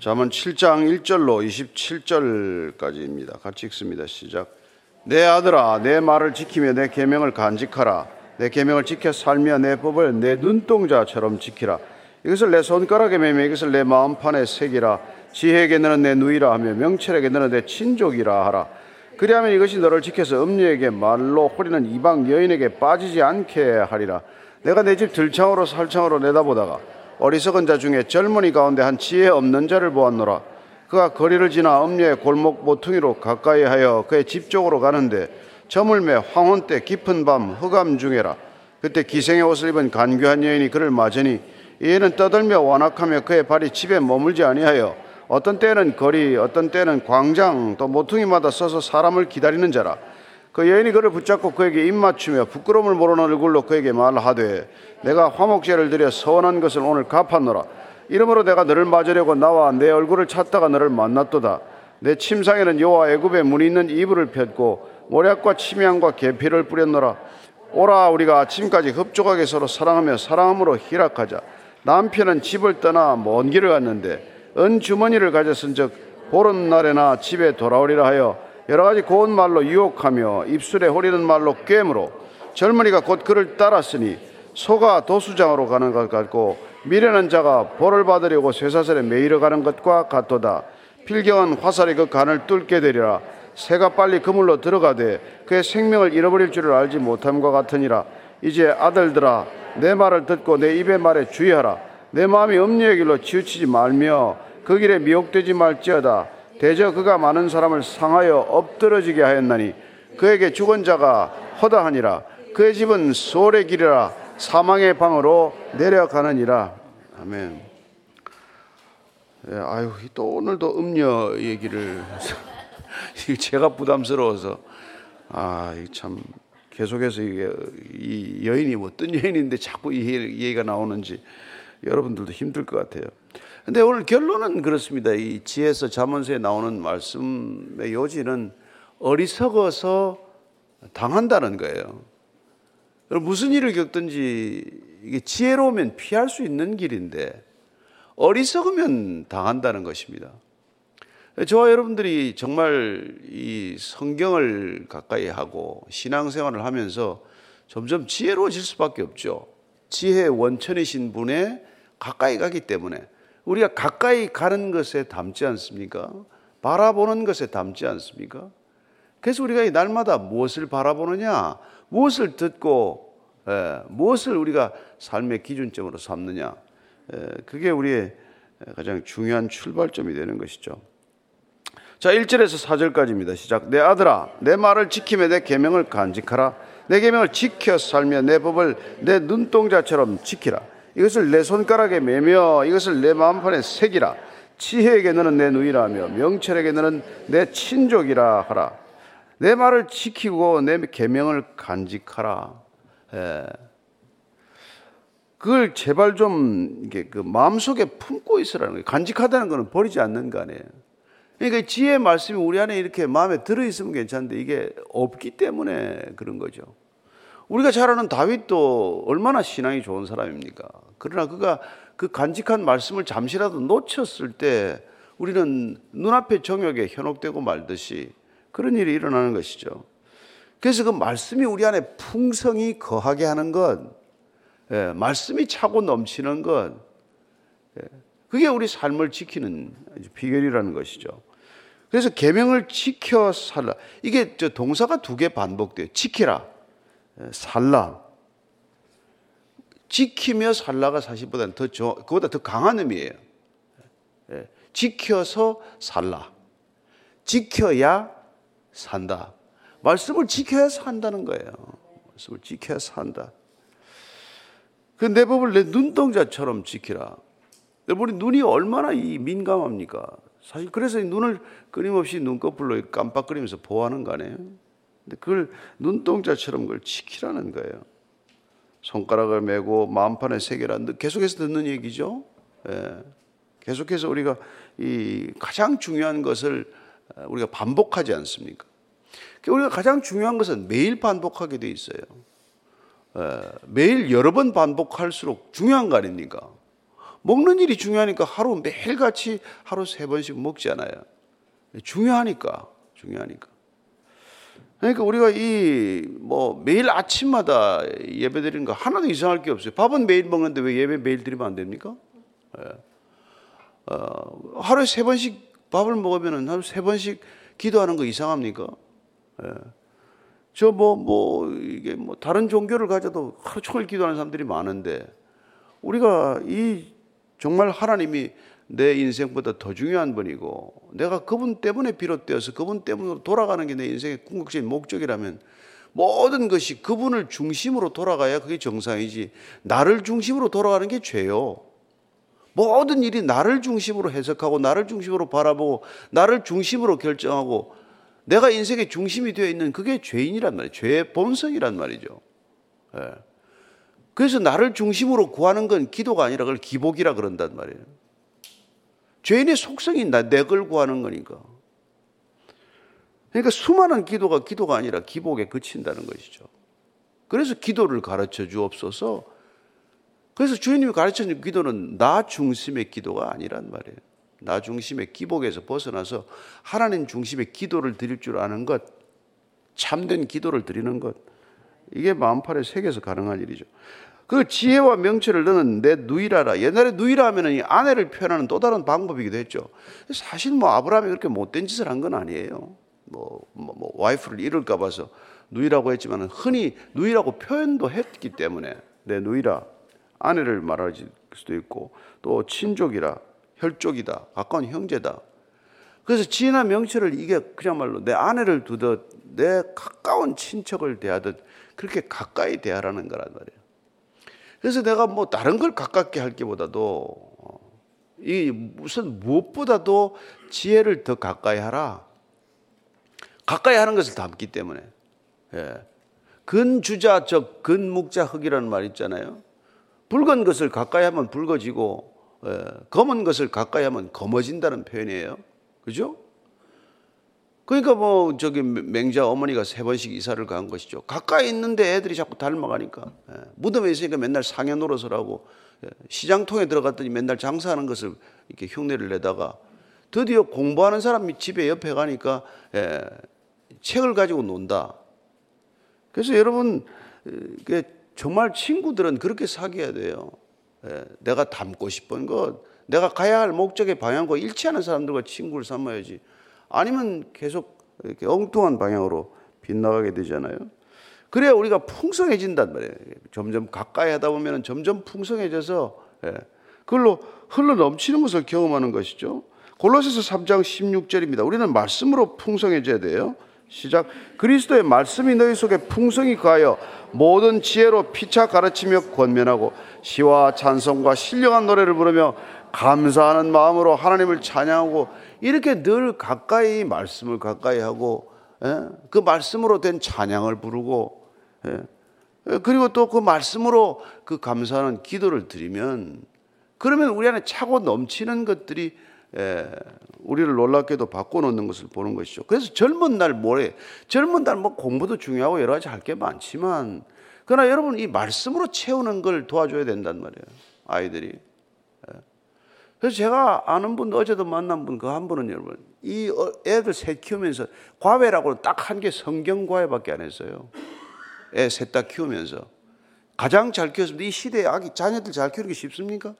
잠언 7장 1절로 27절까지입니다. 같이 읽습니다. 시작. 내 아들아 내 말을 지키며 내 계명을 간직하라. 내 계명을 지켜 살며 내 법을 내 눈동자처럼 지키라. 이것을 내 손가락에 매며 이것을 내 마음판에 새기라. 지혜에게 너는 내 누이라 하며 명철에게 너는 내 친족이라 하라. 그리하면 이것이 너를 지켜서 음녀에게 말로 호리는 이방 여인에게 빠지지 않게 하리라. 내가 내 집 들창으로 살창으로 내다보다가 어리석은 자 중에 젊은이 가운데 한 지혜 없는 자를 보았노라. 그가 거리를 지나 음녀의 골목 모퉁이로 가까이 하여 그의 집 쪽으로 가는데 저물매 황혼 때 깊은 밤 흑암 중에라. 그때 기생의 옷을 입은 간교한 여인이 그를 맞으니 이에는 떠들며 완악하며 그의 발이 집에 머물지 아니하여 어떤 때는 거리 어떤 때는 광장 또 모퉁이마다 서서 사람을 기다리는 자라. 그 여인이 그를 붙잡고 그에게 입맞추며 부끄러움을 모르는 얼굴로 그에게 말하되 내가 화목제를 드려 서원한 것을 오늘 갚았노라. 이러므로 내가 너를 맞으려고 나와 내 얼굴을 찾다가 너를 만났도다. 내 침상에는 여호와 애굽의 문이 있는 이불을 폈고 모략과 침향과 계피를 뿌렸노라. 오라 우리가 아침까지 흡족하게 서로 사랑하며 사랑함으로 희락하자. 남편은 집을 떠나 먼 길을 갔는데 은 주머니를 가졌은즉 보름 날에나 집에 돌아오리라 하여 여러 가지 고운 말로 유혹하며 입술에 호리는 말로 꿰므로 젊은이가 곧 그를 따랐으니 소가 도수장으로 가는 것 같고 미련한 자가 벌을 받으려고 쇠사슬에 매이러 가는 것과 같도다. 필경은 화살이 그 간을 뚫게 되리라. 새가 빨리 그물로 들어가되 그의 생명을 잃어버릴 줄을 알지 못함과 같으니라. 이제 아들들아 내 말을 듣고 내 입의 말에 주의하라. 내 마음이 음녀의 길로 치우치지 말며 그 길에 미혹되지 말지어다. 대저 그가 많은 사람을 상하여 엎드러지게 하였나니 그에게 죽은 자가 허다하니라 그의 집은 소의 길이라 사망의 방으로 내려가느니라 아멘. 예, 아유 또 오늘도 음녀 얘기를 제가 부담스러워서 아참 계속해서 이게 이 여인이 뭐 어떤 여인인데 자꾸 이 얘기가 나오는지 여러분들도 힘들 것 같아요. 근데 오늘 결론은 그렇습니다. 이 지혜서 자문서에 나오는 말씀의 요지는 어리석어서 당한다는 거예요. 무슨 일을 겪든지 이게 지혜로우면 피할 수 있는 길인데 어리석으면 당한다는 것입니다. 저와 여러분들이 정말 이 성경을 가까이 하고 신앙생활을 하면서 점점 지혜로워질 수밖에 없죠. 지혜 원천이신 분에 가까이 가기 때문에 우리가 가까이 가는 것에 담지 않습니까? 바라보는 것에 담지 않습니까? 그래서 우리가 날마다 무엇을 바라보느냐, 무엇을 듣고, 에, 무엇을 우리가 삶의 기준점으로 삼느냐, 에, 그게 우리의 가장 중요한 출발점이 되는 것이죠. 자, 1절에서 4절까지입니다. 시작. 내 아들아, 내 말을 지키며 내 계명을 간직하라. 내 계명을 지켜 살며 내 법을 내 눈동자처럼 지키라. 이것을 내 손가락에 매며 이것을 내 마음판에 새기라. 지혜에게 너는 내 누이라며 명철에게 너는 내 친족이라 하라. 내 말을 지키고 내 계명을 간직하라. 예. 그걸 제발 좀 이게 그 마음속에 품고 있으라는 거예요. 간직하다는 것은 버리지 않는 거 아니에요. 그러니까 지혜의 말씀이 우리 안에 이렇게 마음에 들어 있으면 괜찮은데 이게 없기 때문에 그런 거죠. 우리가 잘 아는 다윗도 얼마나 신앙이 좋은 사람입니까? 그러나 그가 그 간직한 말씀을 잠시라도 놓쳤을 때 우리는 눈앞의 정욕에 현혹되고 말듯이 그런 일이 일어나는 것이죠. 그래서 그 말씀이 우리 안에 풍성히 거하게 하는 것, 예, 말씀이 차고 넘치는 것, 예, 그게 우리 삶을 지키는 비결이라는 것이죠. 그래서 계명을 지켜 살라. 이게 저 동사가 두 개 반복돼요. 지키라, 예, 살라. 지키며 살라가 사실보다는 더 저, 그보다 더 강한 의미예요. 예. 지켜서 살라. 지켜야 산다. 말씀을 지켜야 산다는 거예요. 말씀을 지켜야 산다. 그 내 법을 내 눈동자처럼 지키라. 우리 눈이 얼마나 이 민감합니까? 사실 그래서 눈을 끊임없이 눈꺼풀로 깜빡거리면서 보호하는 거 아니에요? 근데 그걸 눈동자처럼 그걸 지키라는 거예요. 손가락을 메고 마음판에 새겨라. 계속해서 듣는 얘기죠. 예. 계속해서 우리가 이 가장 중요한 것을 우리가 반복하지 않습니까? 그러니까 우리가 가장 중요한 것은 매일 반복하게 돼 있어요. 예. 매일 여러 번 반복할수록 중요한 거 아닙니까? 먹는 일이 중요하니까 하루 매일같이 하루 세 번씩 먹잖아요. 중요하니까, 중요하니까. 그러니까 우리가 이 뭐 매일 아침마다 예배 드리는 거 하나도 이상할 게 없어요. 밥은 매일 먹는데 왜 예배 매일 드리면 안 됩니까? 예. 어, 하루에 세 번씩 밥을 먹으면 하루 세 번씩 기도하는 거 이상합니까? 예. 저 뭐, 뭐, 이게 뭐, 다른 종교를 가져도 하루 종일 기도하는 사람들이 많은데, 우리가 이 정말 하나님이 내 인생보다 더 중요한 분이고, 내가 그분 때문에 비롯되어서 그분 때문에 돌아가는 게 내 인생의 궁극적인 목적이라면, 모든 것이 그분을 중심으로 돌아가야 그게 정상이지, 나를 중심으로 돌아가는 게 죄요. 모든 일이 나를 중심으로 해석하고, 나를 중심으로 바라보고, 나를 중심으로 결정하고, 내가 인생의 중심이 되어 있는 그게 죄인이란 말이에요. 죄의 본성이란 말이죠. 예. 그래서 나를 중심으로 구하는 건 기도가 아니라 그걸 기복이라 그런단 말이에요. 죄인의 속성이 내걸 구하는 거니까. 그러니까 수많은 기도가 기도가 아니라 기복에 그친다는 것이죠. 그래서 기도를 가르쳐 주옵소서. 그래서 주님이 가르쳐 준 기도는 나 중심의 기도가 아니란 말이에요. 나 중심의 기복에서 벗어나서 하나님 중심의 기도를 드릴 줄 아는 것, 참된 기도를 드리는 것, 이게 마음팔의 세계에서 가능한 일이죠. 그 지혜와 명철을 너는 내 누이라라. 옛날에 누이라 하면은 이 아내를 표현하는 또 다른 방법이기도 했죠. 사실 뭐 아브라함이 그렇게 못된 짓을 한 건 아니에요. 뭐, 뭐, 뭐 와이프를 잃을까 봐서 누이라고 했지만 흔히 누이라고 표현도 했기 때문에 내 누이라 아내를 말할 수도 있고 또 친족이라 혈족이다. 가까운 형제다. 그래서 지혜나 명철을 이게 그야말로 내 아내를 두듯 내 가까운 친척을 대하듯 그렇게 가까이 대하라는 거란 말이에요. 그래서 내가 뭐 다른 걸 가깝게 할 게보다도 이 무슨 무엇보다도 지혜를 더 가까이 하라. 가까이 하는 것을 담기 때문에. 예. 근주자 적 근묵자 흑이라는 말 있잖아요. 붉은 것을 가까이 하면 붉어지고 예, 검은 것을 가까이 하면 검어진다는 표현이에요. 그죠? 그러니까 뭐 저기 맹자 어머니가 세 번씩 이사를 간 것이죠. 가까이 있는데 애들이 자꾸 닮아가니까 예, 무덤에 있으니까 맨날 상해 노릇을 하고 예, 시장통에 들어갔더니 맨날 장사하는 것을 이렇게 흉내를 내다가 드디어 공부하는 사람이 집에 옆에 가니까 예, 책을 가지고 논다. 그래서 여러분 정말 친구들은 그렇게 사귀어야 돼요. 예, 내가 담고 싶은 것, 내가 가야 할 목적의 방향과 일치하는 사람들과 친구를 삼아야지. 아니면 계속 이렇게 엉뚱한 방향으로 빗나가게 되잖아요. 그래야 우리가 풍성해진단 말이에요. 점점 가까이 하다 보면 점점 풍성해져서 예, 그걸로 흘러 넘치는 것을 경험하는 것이죠. 골로새서 3장 16절입니다. 우리는 말씀으로 풍성해져야 돼요. 시작. 그리스도의 말씀이 너희 속에 풍성히 가하여 모든 지혜로 피차 가르치며 권면하고 시와 찬송과 신령한 노래를 부르며 감사하는 마음으로 하나님을 찬양하고 이렇게 늘 가까이 말씀을 가까이 하고 예? 그 말씀으로 된 찬양을 부르고 예? 그리고 또 그 말씀으로 그 감사하는 기도를 드리면 그러면 우리 안에 차고 넘치는 것들이 예, 우리를 놀랍게도 바꿔놓는 것을 보는 것이죠. 그래서 젊은 날 모레, 젊은 날 뭐 공부도 중요하고 여러 가지 할 게 많지만, 그러나 여러분 이 말씀으로 채우는 걸 도와줘야 된단 말이에요. 아이들이. 예. 그래서 제가 아는 분, 어제도 만난 분, 그 한 분은 여러분, 이 어, 애들 셋 키우면서 과외라고 딱한게 성경 과외밖에 안 했어요. 애 셋 다 키우면서. 가장 잘 키웠습니다. 이 시대에 아기, 자녀들 잘 키우는 게 쉽습니까?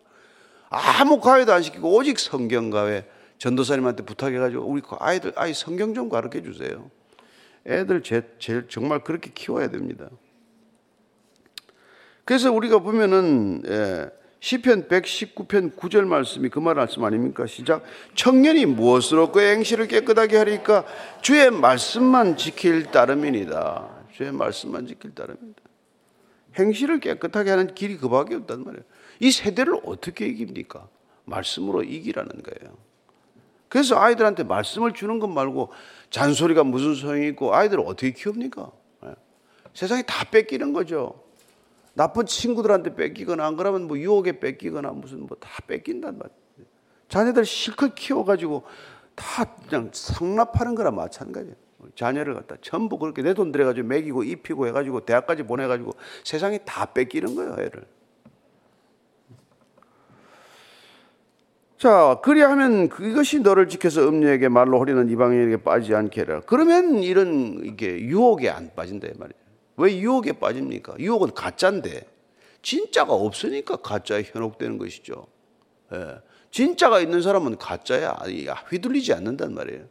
아무 과외도 안 시키고 오직 성경 과외. 전도사님한테 부탁해가지고 우리 그 아이들 아이 성경 좀 가르쳐 주세요. 애들 제, 제일 정말 그렇게 키워야 됩니다. 그래서 우리가 보면은 예, 시편 119편 9절 말씀이 그 말 말씀 아닙니까? 시작. 청년이 무엇으로 그 행실을 깨끗하게 하리까? 주의 말씀만 지킬 따름이니다. 주의 말씀만 지킬 따름이다. 행실을 깨끗하게 하는 길이 그밖에 없단 말이에요. 이 세대를 어떻게 이깁니까? 말씀으로 이기라는 거예요. 그래서 아이들한테 말씀을 주는 것 말고 잔소리가 무슨 소용이 있고 아이들을 어떻게 키웁니까? 네. 세상이 다 뺏기는 거죠. 나쁜 친구들한테 뺏기거나 안 그러면 뭐 유혹에 뺏기거나 무슨 뭐 다 뺏긴단 말이에요. 자녀들 실컷 키워가지고 다 그냥 상납하는 거나 마찬가지예요. 자녀를 갖다 전부 그렇게 내 돈 들여가지고 먹이고 입히고 해가지고 대학까지 보내가지고 세상이 다 뺏기는 거예요, 애를. 자, 그리하면 그것이 너를 지켜서 음녀에게 말로 허리는 이방인에게 빠지지 않게 해라. 그러면 이런 이게 유혹에 안 빠진다 말이에요. 왜 유혹에 빠집니까? 유혹은 가짜인데 진짜가 없으니까 가짜에 현혹되는 것이죠. 예. 진짜가 있는 사람은 가짜야 휘둘리지 않는단 말이에요.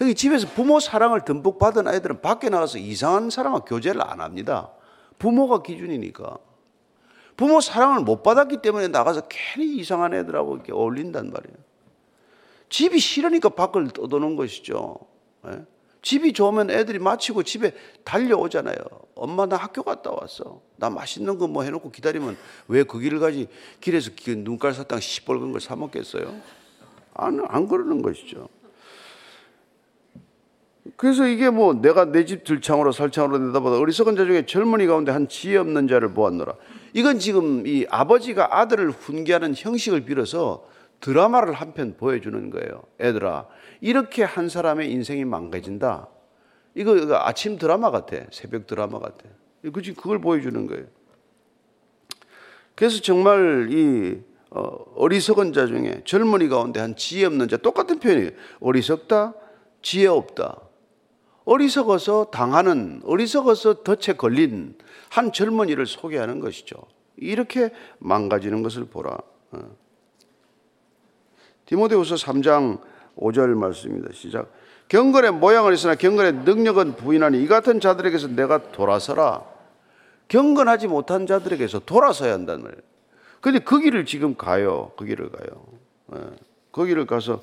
여기 집에서 부모 사랑을 듬뿍 받은 아이들은 밖에 나가서 이상한 사랑과 교제를 안 합니다. 부모가 기준이니까. 부모 사랑을 못 받았기 때문에 나가서 괜히 이상한 애들하고 이렇게 어울린단 말이에요. 집이 싫으니까 밖을 떠도는 것이죠. 예? 집이 좋으면 애들이 마치고 집에 달려오잖아요. 엄마 나 학교 갔다 왔어. 나 맛있는 거 뭐 해놓고 기다리면 왜 그 길을 가지 길에서 그 눈깔 사탕 시뻘건 걸 사 먹겠어요? 안, 안 그러는 것이죠. 그래서 이게 뭐 내가 내 집 들창으로 살창으로 내다보다 어리석은 자 중에 젊은이 가운데 한 지혜 없는 자를 보았노라. 이건 지금 이 아버지가 아들을 훈계하는 형식을 빌어서 드라마를 한 편 보여주는 거예요. 애들아, 이렇게 한 사람의 인생이 망가진다. 이거, 이거 아침 드라마 같아. 새벽 드라마 같아. 그지 그걸 보여주는 거예요. 그래서 정말 이 어, 리석은 자 중에 젊은이 가운데 한 지혜 없는 자 똑같은 표현이에요. 어리석다, 지혜 없다. 어리석어서 당하는 어리석어서 덫에 걸린 한 젊은이를 소개하는 것이죠. 이렇게 망가지는 것을 보라. 어. 디모데후서 3장 5절 말씀입니다. 시작. 경건의 모양을 있으나 경건의 능력은 부인하니 이 같은 자들에게서 내가 돌아서라. 경건하지 못한 자들에게서 돌아서야 한다는 말이에요. 근데 그 길을 지금 가요. 그 길을 가요. 예. 그 길을 가서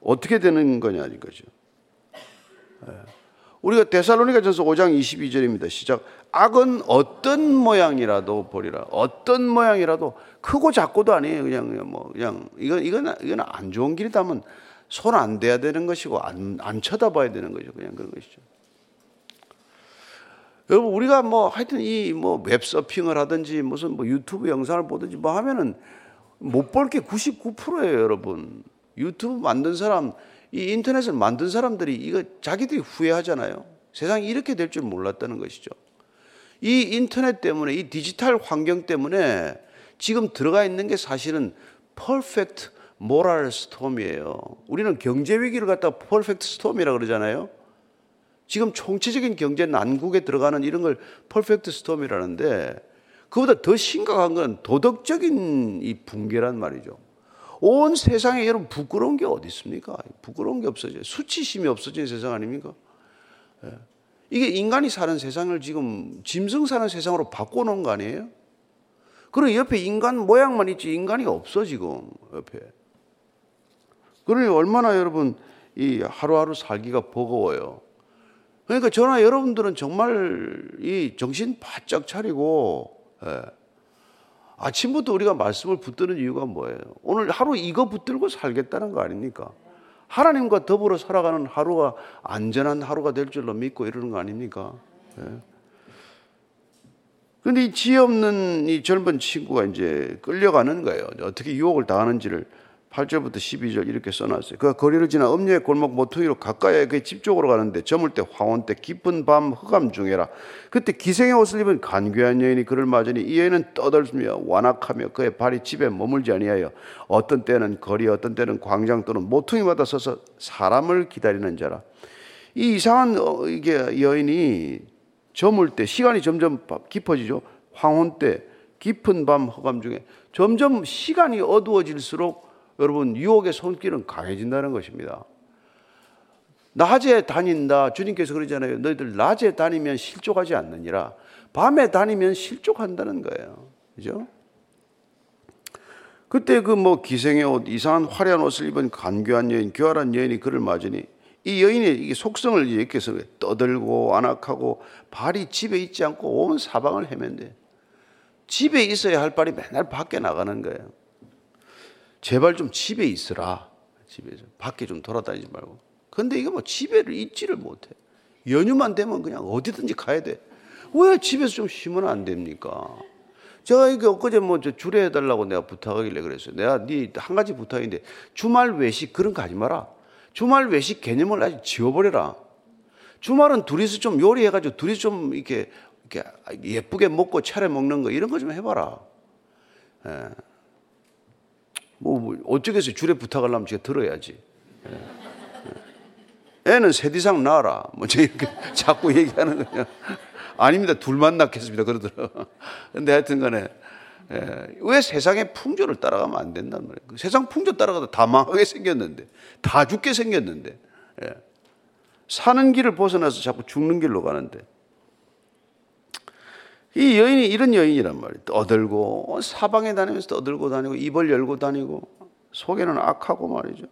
어떻게 되는 거냐 이거죠. 예. 우리가 데살로니가 전서 5장 22절입니다. 시작. 악은 어떤 모양이라도 보리라. 어떤 모양이라도 크고 작고도 아니에요. 그냥 뭐 그냥 이건 이건 이건 안 좋은 길이다면 손 안 대야 되는 것이고 안, 안 쳐다봐야 되는 거죠. 그냥 그런 것이죠. 여러분 우리가 뭐 하여튼 이 뭐 웹서핑을 하든지 무슨 뭐 유튜브 영상을 보든지 뭐 하면은 못 볼 게 99%예요, 여러분. 유튜브 만든 사람 이 인터넷을 만든 사람들이 이거 자기들이 후회하잖아요. 세상이 이렇게 될 줄 몰랐다는 것이죠. 이 인터넷 때문에 이 디지털 환경 때문에 지금 들어가 있는 게 사실은 perfect moral storm이에요. 우리는 경제 위기를 갖다 perfect storm이라 그러잖아요. 지금 총체적인 경제 난국에 들어가는 이런 걸 perfect storm이라는데 그보다 더 심각한 건 도덕적인 이 붕괴란 말이죠. 온 세상에 여러분 부끄러운 게 어디 있습니까? 부끄러운 게 없어져요. 수치심이 없어진 세상 아닙니까? 예. 이게 인간이 사는 세상을 지금 짐승 사는 세상으로 바꿔놓은 거 아니에요? 그리고 옆에 인간 모양만 있지 인간이 없어 지금 옆에. 그러니 얼마나 여러분 이 하루하루 살기가 버거워요. 그러니까 저나 여러분들은 정말 이 정신 바짝 차리고 예. 아침부터 우리가 말씀을 붙드는 이유가 뭐예요? 오늘 하루 이거 붙들고 살겠다는 거 아닙니까? 하나님과 더불어 살아가는 하루가 안전한 하루가 될 줄로 믿고 이러는 거 아닙니까? 그런데 예. 이 지혜 없는 이 젊은 친구가 이제 끌려가는 거예요. 어떻게 유혹을 당하는지를 8절부터 12절 이렇게 써놨어요. 그 거리를 지나 음녀의 골목 모퉁이로 가까이 그집 쪽으로 가는데 저물 때 황혼 때 깊은 밤 흑암 중에라. 그때 기생의 옷을 입은 간귀한 여인이 그를 맞으니 이 여인은 떠들며 완악하며 그의 발이 집에 머물지 아니하여 어떤 때는 거리 어떤 때는 광장 또는 모퉁이마다 서서 사람을 기다리는 자라. 이 이상한 어, 이게 여인이 저물 때 시간이 점점 깊어지죠. 황혼 때 깊은 밤 흑암 중에 점점 시간이 어두워질수록 여러분 유혹의 손길은 강해진다는 것입니다. 낮에 다닌다. 주님께서 그러잖아요. 너희들 낮에 다니면 실족하지 않느니라. 밤에 다니면 실족한다는 거예요. 그죠? 그때 그 뭐 기생의 옷, 이상한 화려한 옷을 입은 간교한 여인, 교활한 여인이 그를 맞으니 이 여인의 이 속성을 이렇게 해서 떠들고 안악하고 발이 집에 있지 않고 온 사방을 헤맨대. 집에 있어야 할 발이 맨날 밖에 나가는 거예요. 제발 좀 집에 있으라. 집에 좀 밖에 좀 돌아다니지 말고. 근데 이거 뭐 집에를 있지를 못해. 연휴만 되면 그냥 어디든지 가야 돼. 왜 집에서 좀 쉬면 안 됩니까? 제가 이게 엊그제 뭐 주례 해 달라고 내가 부탁하길래 그랬어요. 내가 네 한 가지 부탁인데 주말 외식 그런 거 하지 마라. 주말 외식 개념을 아직 지워버려라. 주말은 둘이서 좀 요리해가지고 둘이 좀 이렇게, 이렇게 예쁘게 먹고 차려 먹는 거 이런 거 좀 해봐라. 예. 뭐, 뭐 어쩌겠어요. 줄에 부탁을 하면 제가 들어야지. 예. 예. 애는 셋 이상 낳아라. 뭐, 저 이렇게 자꾸 얘기하는 거냐. 아닙니다. 둘만 낳겠습니다. 그러더라고. 근데 하여튼 간에, 예. 왜 세상의 풍조를 따라가면 안 된단 말이에요. 그 세상 풍조 따라가다 다 망하게 생겼는데, 다 죽게 생겼는데, 예. 사는 길을 벗어나서 자꾸 죽는 길로 가는데, 이 여인이 이런 여인이란 말이에요. 떠들고 사방에 다니면서 떠들고 다니고 입을 열고 다니고 속에는 악하고 말이죠.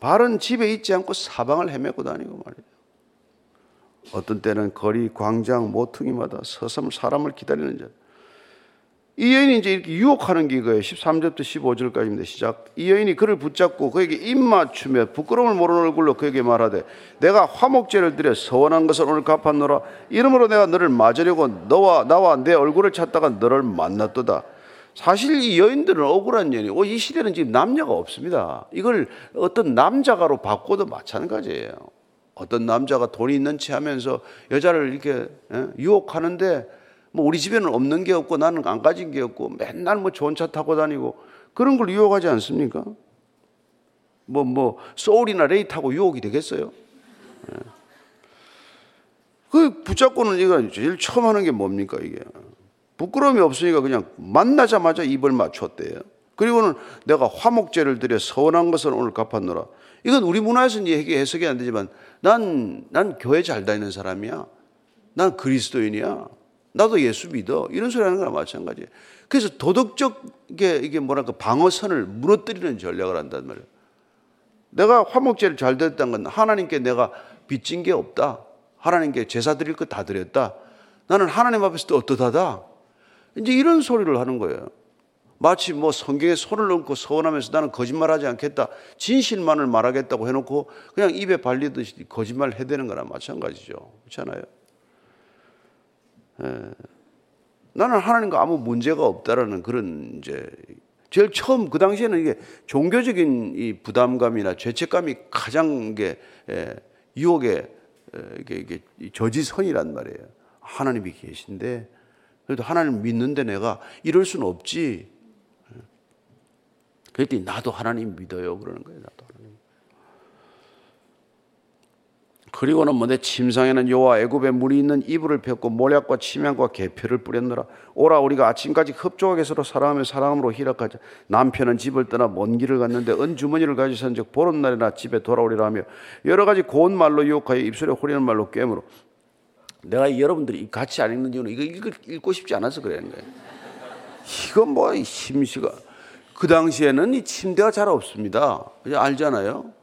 발은 집에 있지 않고 사방을 헤매고 다니고 말이죠. 어떤 때는 거리, 광장, 모퉁이마다 서서 사람을 기다리는 자. 이 여인이 이제 이렇게 유혹하는 게 이거예요. 13절부터 15절까지입니다. 시작. 이 여인이 그를 붙잡고 그에게 입 맞추며 부끄러움을 모르는 얼굴로 그에게 말하되 내가 화목제를 드려 서원한 것을 오늘 갚았노라. 이러므로 내가 너를 맞으려고 너와 나와 내 얼굴을 찾다가 너를 만났도다. 사실 이 여인들은 억울한 여인이 이 시대는 지금 남녀가 없습니다. 이걸 어떤 남자가로 바꿔도 마찬가지예요. 어떤 남자가 돈이 있는 체 하면서 여자를 이렇게 예, 유혹하는데 뭐 우리 집에는 없는 게 없고 나는 안 가진 게 없고 맨날 뭐 좋은 차 타고 다니고 그런 걸 유혹하지 않습니까? 뭐, 뭐, 소울이나 레이 타고 유혹이 되겠어요? 예. 그 붙잡고는 이거 제일 처음 하는 게 뭡니까, 이게? 부끄러움이 없으니까 그냥 만나자마자 입을 맞췄대요. 그리고는 내가 화목제를 드려 서운한 것을 오늘 갚았노라. 이건 우리 문화에서는 얘기 해석이 안 되지만 난, 난 교회 잘 다니는 사람이야. 난 그리스도인이야. 나도 예수 믿어. 이런 소리 하는 거랑 마찬가지예요. 그래서 도덕적 게 이게 뭐랄까 방어선을 무너뜨리는 전략을 한단 말이에요. 내가 화목제를 잘 드렸다는 건 하나님께 내가 빚진 게 없다. 하나님께 제사 드릴 거 다 드렸다. 나는 하나님 앞에서도 어떠하다. 이제 이런 소리를 하는 거예요. 마치 뭐 성경에 손을 얹고 서원하면서 나는 거짓말하지 않겠다. 진실만을 말하겠다고 해놓고 그냥 입에 발리듯이 거짓말 해대는 거나 마찬가지죠. 그렇잖아요. 예. 나는 하나님과 아무 문제가 없다라는 그런 이제 제일 처음 그 당시에는 이게 종교적인 이 부담감이나 죄책감이 가장 게 예, 유혹의 이게, 이게 저지선이란 말이에요. 하나님이 계신데 그래도 하나님 믿는데 내가 이럴 수는 없지. 예. 그랬더니 나도 하나님 믿어요 그러는 거예요. 나도. 그리고는 뭐내 침상에는 여호와 애굽의 물이 있는 이불을 펴고 모략과 침향과 계표를 뿌렸노라. 오라 우리가 아침까지 흡족하게 서로 사랑하며 사랑함으로 희락하자. 남편은 집을 떠나 먼 길을 갔는데 은 주머니를 가지선즉 보름날이나 집에 돌아오리라 하며 여러 가지 고운 말로 유혹하여 입술에 호리는 말로 꿰므로 내가 여러분들이 같이 안 읽는 이유는 이거 읽고 싶지 않아서 그러는 거예요. 이건 뭐 심시가 그 당시에는 이 침대가 잘 없습니다. 알잖아요.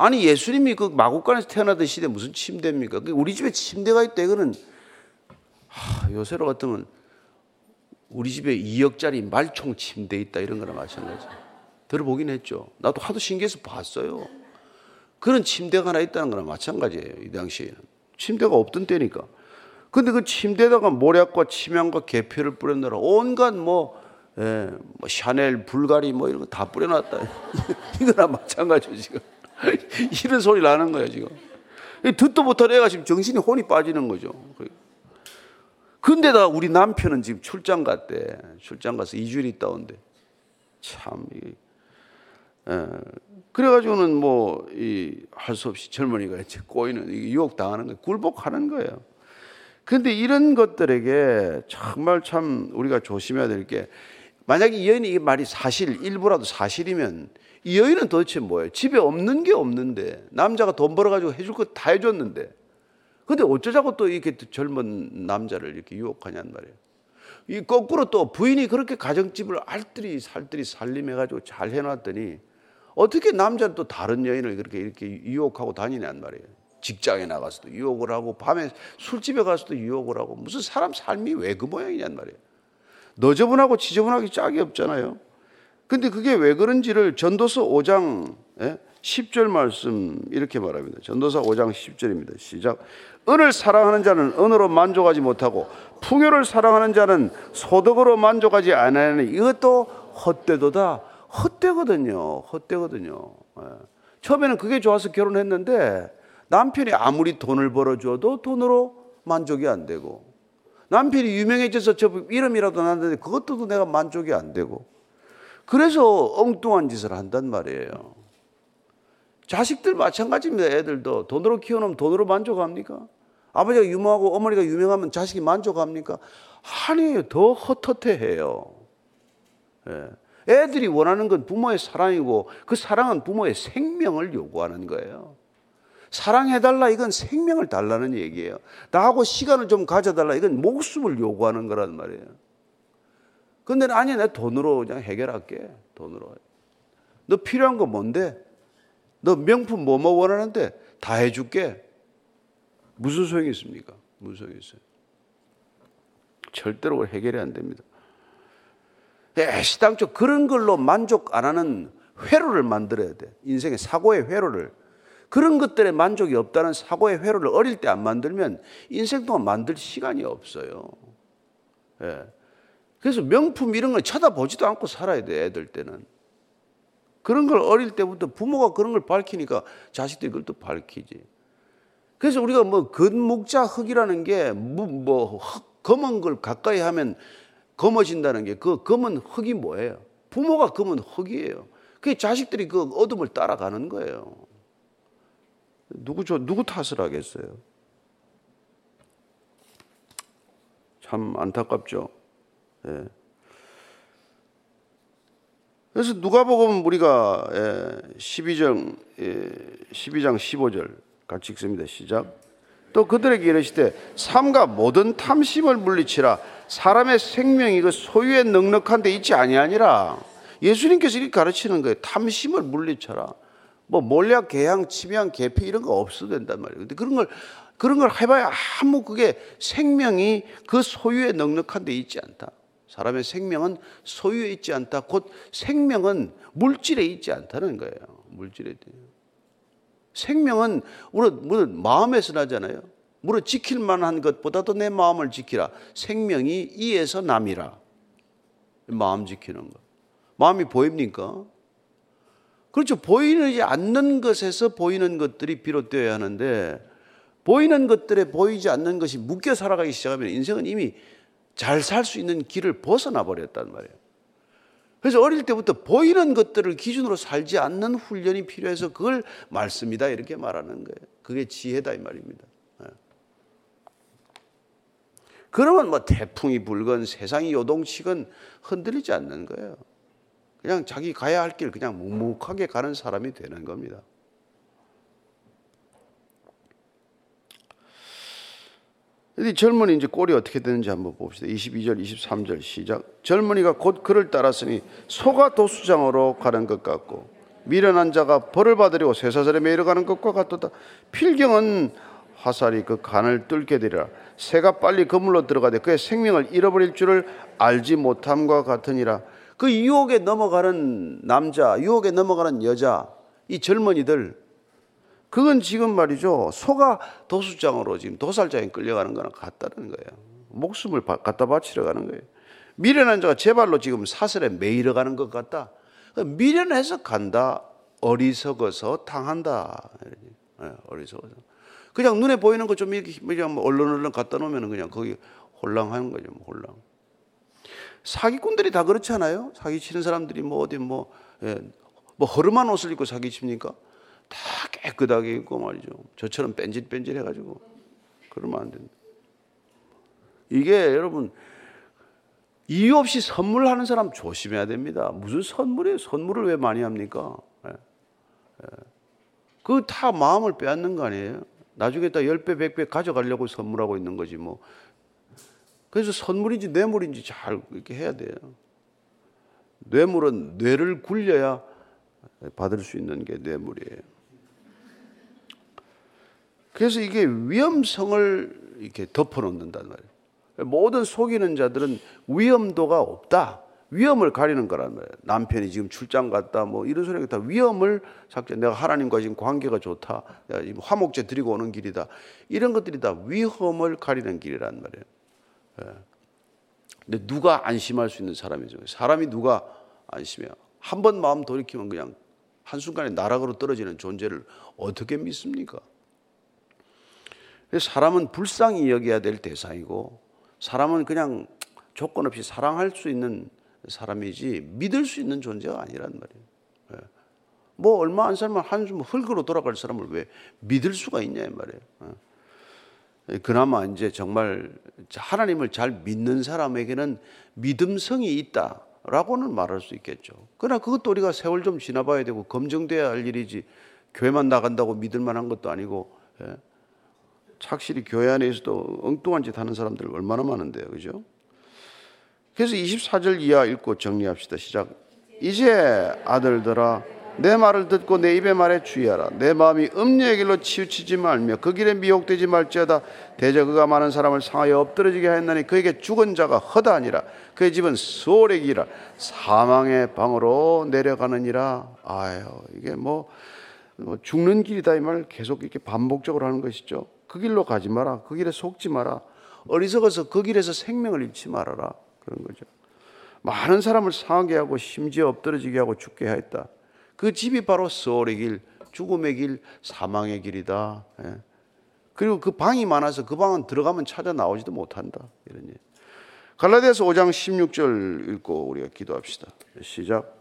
아니 예수님이 그 마국간에서 태어나던 시대 무슨 침대입니까? 그 우리 집에 침대가 있다 이거는 하, 요새로 같으면 우리 집에 2억짜리 말총 침대 있다 이런 거랑 마찬가지. 들어보긴 했죠. 나도 하도 신기해서 봤어요. 그런 침대가 하나 있다는 거랑 마찬가지예요. 이 당시에는. 침대가 없던 때니까. 근데 그 침대에다가 모략과 침향과 계표를 뿌렸느라 온갖 뭐, 예, 뭐 샤넬, 불가리 뭐 이런 거 다 뿌려놨다. 이거랑 마찬가지죠, 지금. 이런 소리 나는 거예요, 지금. 듣도 못한 애가 지금 정신이 혼이 빠지는 거죠. 근데다 우리 남편은 지금 출장 갔대. 출장 가서 2주일 있다 온대. 참, 이 예. 그래가지고는 뭐, 이, 할 수 없이 젊은이가 이제 꼬이는, 유혹 당하는 거예요. 굴복하는 거예요. 근데 이런 것들에게 정말 참 우리가 조심해야 될 게, 만약에 이 여인이 이 말이 사실, 일부라도 사실이면 이 여인은 도대체 뭐예요? 집에 없는 게 없는데 남자가 돈 벌어가지고 해줄 거 다 해줬는데 근데 어쩌자고 또 이렇게 젊은 남자를 이렇게 유혹하냔 말이에요. 이 거꾸로 또 부인이 그렇게 가정집을 알뜰히 살뜰히 살림해가지고 잘 해놨더니 어떻게 남자는 또 다른 여인을 그렇게 이렇게 유혹하고 다니냔 말이에요. 직장에 나가서도 유혹을 하고 밤에 술집에 가서도 유혹을 하고 무슨 사람 삶이 왜 그 모양이냔 말이에요. 너저분하고 지저분하기 짝이 없잖아요. 근데 그게 왜 그런지를 전도서 5장 10절 예? 말씀 이렇게 말합니다. 전도서 5장 10절입니다. 시작. 은을 사랑하는 자는 은으로 만족하지 못하고 풍요를 사랑하는 자는 소득으로 만족하지 않으니 이것도 헛되도다. 헛되거든요. 헛되거든요. 예. 처음에는 그게 좋아서 결혼했는데 남편이 아무리 돈을 벌어줘도 돈으로 만족이 안 되고 남편이 유명해져서 저 이름이라도 났는데 그것도 내가 만족이 안 되고 그래서 엉뚱한 짓을 한단 말이에요. 자식들 마찬가지입니다. 애들도 돈으로 키워놓으면 돈으로 만족합니까? 아버지가 유명하고 어머니가 유명하면 자식이 만족합니까? 아니에요. 더 헛헛해해요. 예. 애들이 원하는 건 부모의 사랑이고 그 사랑은 부모의 생명을 요구하는 거예요. 사랑해달라 이건 생명을 달라는 얘기예요. 나하고 시간을 좀 가져달라 이건 목숨을 요구하는 거란 말이에요. 근데 아니 내 돈으로 그냥 해결할게. 돈으로. 너 필요한 거 뭔데? 너 명품 뭐뭐 뭐 원하는데 다 해줄게. 무슨 소용이 있습니까? 무슨 소용이 있어요? 절대로 해결이 안 됩니다. 애시당초 그런 걸로 만족 안 하는 회로를 만들어야 돼. 인생의 사고의 회로를. 그런 것들에 만족이 없다는 사고의 회로를 어릴 때 안 만들면 인생 동안 만들 시간이 없어요. 예. 그래서 명품 이런 걸 쳐다보지도 않고 살아야 돼, 애들 때는. 그런 걸 어릴 때부터 부모가 그런 걸 밝히니까 자식들이 그걸 또 밝히지. 그래서 우리가 뭐 근묵자 흙이라는 게뭐 흙, 검은 걸 가까이 하면 검어진다는 게 그 검은 흙이 뭐예요? 부모가 검은 흙이에요. 그 자식들이 그 어둠을 따라가는 거예요. 누구 저 누구 탓을 하겠어요? 참 안타깝죠. 예. 그래서 누가복음 우리가 12장 예, 12장 예, 15절 같이 읽습니다. 시작. 또 그들에게 이르시되 삼가 모든 탐심을 물리치라 사람의 생명이 그 소유에 넉넉한 데 있지 아니하니라. 예수님께서 이렇게 가르치는 거예요. 탐심을 물리쳐라. 뭐 몰약, 개양, 침양, 개피 이런 거 없어도 된단 말이에요. 근데 그런 걸 그런 걸 해봐야 아무 그게 생명이 그 소유에 넉넉한 데 있지 않다. 사람의 생명은 소유에 있지 않다. 곧 생명은 물질에 있지 않다는 거예요. 물질에. 생명은 우리 마음에서 나잖아요. 무릇 지킬 만한 것보다도 내 마음을 지키라. 생명이 이에서 남이라. 마음 지키는 거. 마음이 보입니까? 그렇죠. 보이지 않는 것에서 보이는 것들이 비롯되어야 하는데 보이는 것들에 보이지 않는 것이 묶여 살아가기 시작하면 인생은 이미 잘 살 수 있는 길을 벗어나 버렸단 말이에요. 그래서 어릴 때부터 보이는 것들을 기준으로 살지 않는 훈련이 필요해서 그걸 말씀이다 이렇게 말하는 거예요. 그게 지혜다 이 말입니다. 그러면 뭐 태풍이 불건 세상이 요동치건 흔들리지 않는 거예요. 그냥 자기 가야 할 길 그냥 묵묵하게 가는 사람이 되는 겁니다. 이 젊은이 이제 꼴이 어떻게 되는지 한번 봅시다. 22절, 23절 시작. 젊은이가 곧 그를 따랐으니 소가 도수장으로 가는 것 같고 미련한 자가 벌을 받으려고 쇠사슬에 매이러 가는 것과 같도다. 필경은 화살이 그 간을 뚫게 되리라. 새가 빨리 그물로 들어가되 그의 생명을 잃어버릴 줄을 알지 못함과 같으니라. 그 유혹에 넘어가는 남자, 유혹에 넘어가는 여자, 이 젊은이들, 그건 지금 말이죠. 소가 도수장으로 지금 도살장에 끌려가는 거랑 같다는 거예요. 목숨을 갖다 바치러 가는 거예요. 미련한 자가 제 발로 지금 사슬에 매이러 가는 것 같다. 미련해서 간다. 어리석어서 당한다. 예, 어리석어서. 그냥 눈에 보이는 거 좀 이렇게 그냥 뭐 얼른얼른 갖다 놓으면 그냥 거기 홀랑하는 거죠, 뭐 홀랑. 사기꾼들이 다 그렇잖아요. 사기 치는 사람들이 뭐 어디 뭐, 예, 뭐 허름한 옷을 입고 사기 칩니까? 다 깨끗하게 입고 말이죠. 저처럼 뺀질뺀질 해가지고. 그러면 안 된다. 이게 여러분, 이유 없이 선물하는 사람 조심해야 됩니다. 무슨 선물이에요? 선물을 왜 많이 합니까? 예. 예. 그다 마음을 빼앗는 거 아니에요? 나중에 다 10배, 100배 가져가려고 선물하고 있는 거지 뭐. 그래서 선물인지 뇌물인지 잘 이렇게 해야 돼요. 뇌물은 뇌를 굴려야 받을 수 있는 게 뇌물이에요. 그래서 이게 위험성을 이렇게 덮어놓는단 말이에요. 모든 속이는 자들은 위험도가 없다. 위험을 가리는 거란 말이에요. 남편이 지금 출장 갔다 뭐 이런 소리가 다 위험을 삭제. 내가 하나님과 지금 관계가 좋다. 내가 지금 화목제 드리고 오는 길이다. 이런 것들이 다 위험을 가리는 길이란 말이에요. 예. 근데 누가 안심할 수 있는 사람이죠. 사람이 누가 안심해요. 한 번 마음 돌이키면 그냥 한순간에 나락으로 떨어지는 존재를 어떻게 믿습니까? 사람은 불쌍히 여겨야 될 대상이고 사람은 그냥 조건 없이 사랑할 수 있는 사람이지 믿을 수 있는 존재가 아니란 말이에요. 예. 뭐 얼마 안 살면 한숨 흙으로 돌아갈 사람을 왜 믿을 수가 있냐 이 말이에요. 예. 그나마 이제 정말 하나님을 잘 믿는 사람에게는 믿음성이 있다 라고는 말할 수 있겠죠. 그러나 그것도 우리가 세월 좀 지나봐야 되고 검증돼야 할 일이지 교회만 나간다고 믿을 만한 것도 아니고 예. 착실히 교회 안에서도 엉뚱한 짓 하는 사람들 얼마나 많은데요. 그죠? 그래서 24절 이하 읽고 정리합시다. 시작. 이제 아들들아 내 말을 듣고 내 입의 말에 주의하라. 내 마음이 음녀의 길로 치우치지 말며 그 길에 미혹되지 말지어다. 대저 그가 많은 사람을 상하여 엎드러지게 하였나니 그에게 죽은 자가 허다하니라. 그의 집은 수월의 길이라 사망의 방으로 내려가느니라. 아유 이게 뭐, 뭐 죽는 길이다 이 말 계속 이렇게 반복적으로 하는 것이죠. 그 길로 가지 마라. 그 길에 속지 마라. 어리석어서 그 길에서 생명을 잃지 말아라. 그런 거죠. 많은 사람을 상하게 하고 심지어 엎드러지게 하고 죽게 하였다. 그 집이 바로 소울의 길, 죽음의 길, 사망의 길이다. 예. 그리고 그 방이 많아서 그 방은 들어가면 찾아 나오지도 못한다. 이런 예. 갈라디아서 5장 16절 읽고 우리가 기도합시다. 시작.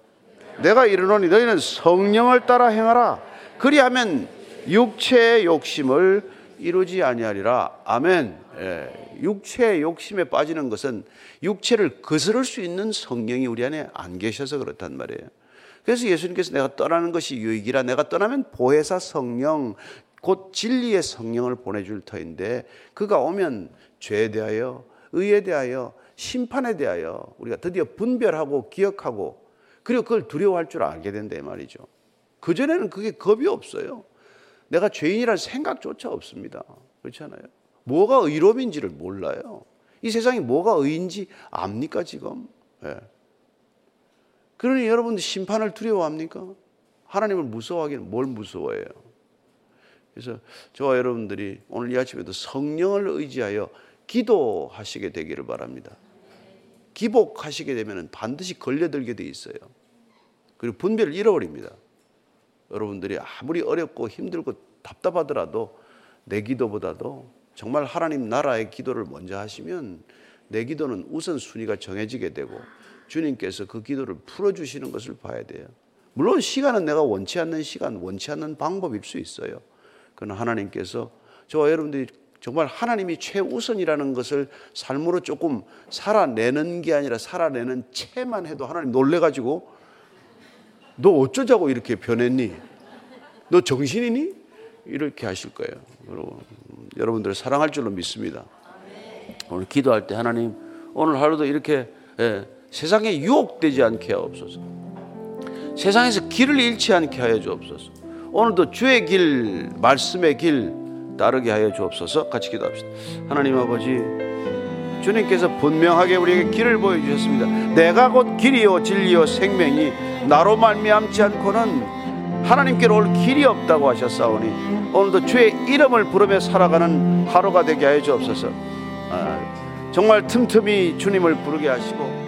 내가 이르노니 너희는 성령을 따라 행하라. 그리하면 육체의 욕심을 이루지 아니하리라. 아멘. 예. 육체의 욕심에 빠지는 것은 육체를 거스를 수 있는 성령이 우리 안에 안 계셔서 그렇단 말이에요. 그래서 예수님께서 내가 떠나는 것이 유익이라 내가 떠나면 보혜사 성령 곧 진리의 성령을 보내줄 터인데 그가 오면 죄에 대하여 의에 대하여 심판에 대하여 우리가 드디어 분별하고 기억하고 그리고 그걸 두려워할 줄 알게 된다 말이죠. 그전에는 그게 겁이 없어요. 내가 죄인이라는 생각조차 없습니다. 그렇잖아요. 뭐가 의로움인지를 몰라요. 이 세상이 뭐가 의인지 압니까, 지금? 네. 그러니 여러분들 심판을 두려워합니까? 하나님을 무서워하기는 뭘 무서워해요? 그래서 저와 여러분들이 오늘 이 아침에도 성령을 의지하여 기도하시게 되기를 바랍니다. 기복하시게 되면 반드시 걸려들게 돼 있어요. 그리고 분별을 잃어버립니다. 여러분들이 아무리 어렵고 힘들고 답답하더라도 내 기도보다도 정말 하나님 나라의 기도를 먼저 하시면 내 기도는 우선 순위가 정해지게 되고 주님께서 그 기도를 풀어주시는 것을 봐야 돼요. 물론 시간은 내가 원치 않는 시간, 원치 않는 방법일 수 있어요. 그러나 하나님께서 저와 여러분들이 정말 하나님이 최우선이라는 것을 삶으로 조금 살아내는 게 아니라 살아내는 채만 해도 하나님 놀래가지고 너 어쩌자고 이렇게 변했니? 너 정신이니? 이렇게 하실 거예요. 여러분, 여러분들을 사랑할 줄로 믿습니다. 오늘 기도할 때 하나님 오늘 하루도 이렇게 예, 세상에 유혹되지 않게 하옵소서. 세상에서 길을 잃지 않게 하여 주옵소서. 오늘도 주의 길, 말씀의 길 따르게 하여 주옵소서. 같이 기도합시다. 하나님 아버지, 주님께서 분명하게 우리에게 길을 보여주셨습니다. 내가 곧 길이요 진리요 생명이 나로 말미암지 않고는 하나님께로 올 길이 없다고 하셨사오니 오늘도 주의 이름을 부르며 살아가는 하루가 되게 하여 주옵소서. 아, 정말 틈틈이 주님을 부르게 하시고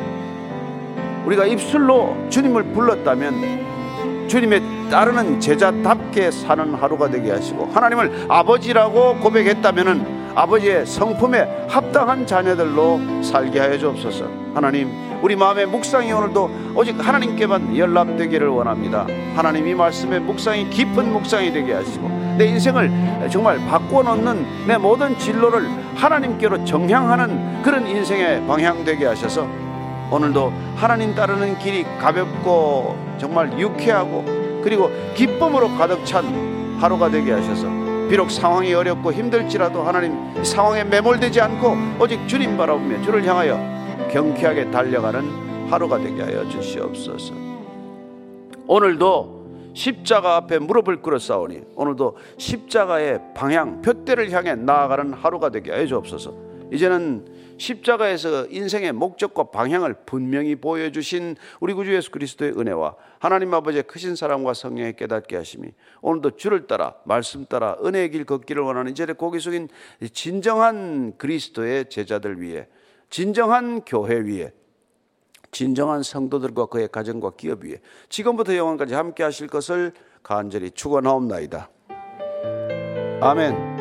우리가 입술로 주님을 불렀다면 주님의 따르는 제자답게 사는 하루가 되게 하시고 하나님을 아버지라고 고백했다면은 아버지의 성품에 합당한 자녀들로 살게 하여 주옵소서. 하나님, 우리 마음의 묵상이 오늘도 오직 하나님께만 연락되기를 원합니다. 하나님 이 말씀의 묵상이 깊은 묵상이 되게 하시고 내 인생을 정말 바꿔 놓는 내 모든 진로를 하나님께로 정향하는 그런 인생의 방향 되게 하셔서 오늘도 하나님 따르는 길이 가볍고 정말 유쾌하고 그리고 기쁨으로 가득 찬 하루가 되게 하셔서 비록 상황이 어렵고 힘들지라도 하나님 상황에 매몰되지 않고 오직 주님 바라보며 주를 향하여 경쾌하게 달려가는 하루가 되게 하여 주시옵소서. 오늘도 십자가 앞에 무릎을 꿇어 싸우니 오늘도 십자가의 방향 표대를 향해 나아가는 하루가 되게 하여 주옵소서. 이제는 십자가에서 인생의 목적과 방향을 분명히 보여주신 우리 구주 예수 그리스도의 은혜와 하나님 아버지의 크신 사랑과 성령의 깨닫게 하심이 오늘도 주를 따라 말씀 따라 은혜의 길 걷기를 원하는 이제 고개 숙인 진정한 그리스도의 제자들 위해 진정한 교회 위에 진정한 성도들과 그의 가정과 기업 위에 지금부터 영원까지 함께 하실 것을 간절히 축원하옵나이다. 아멘.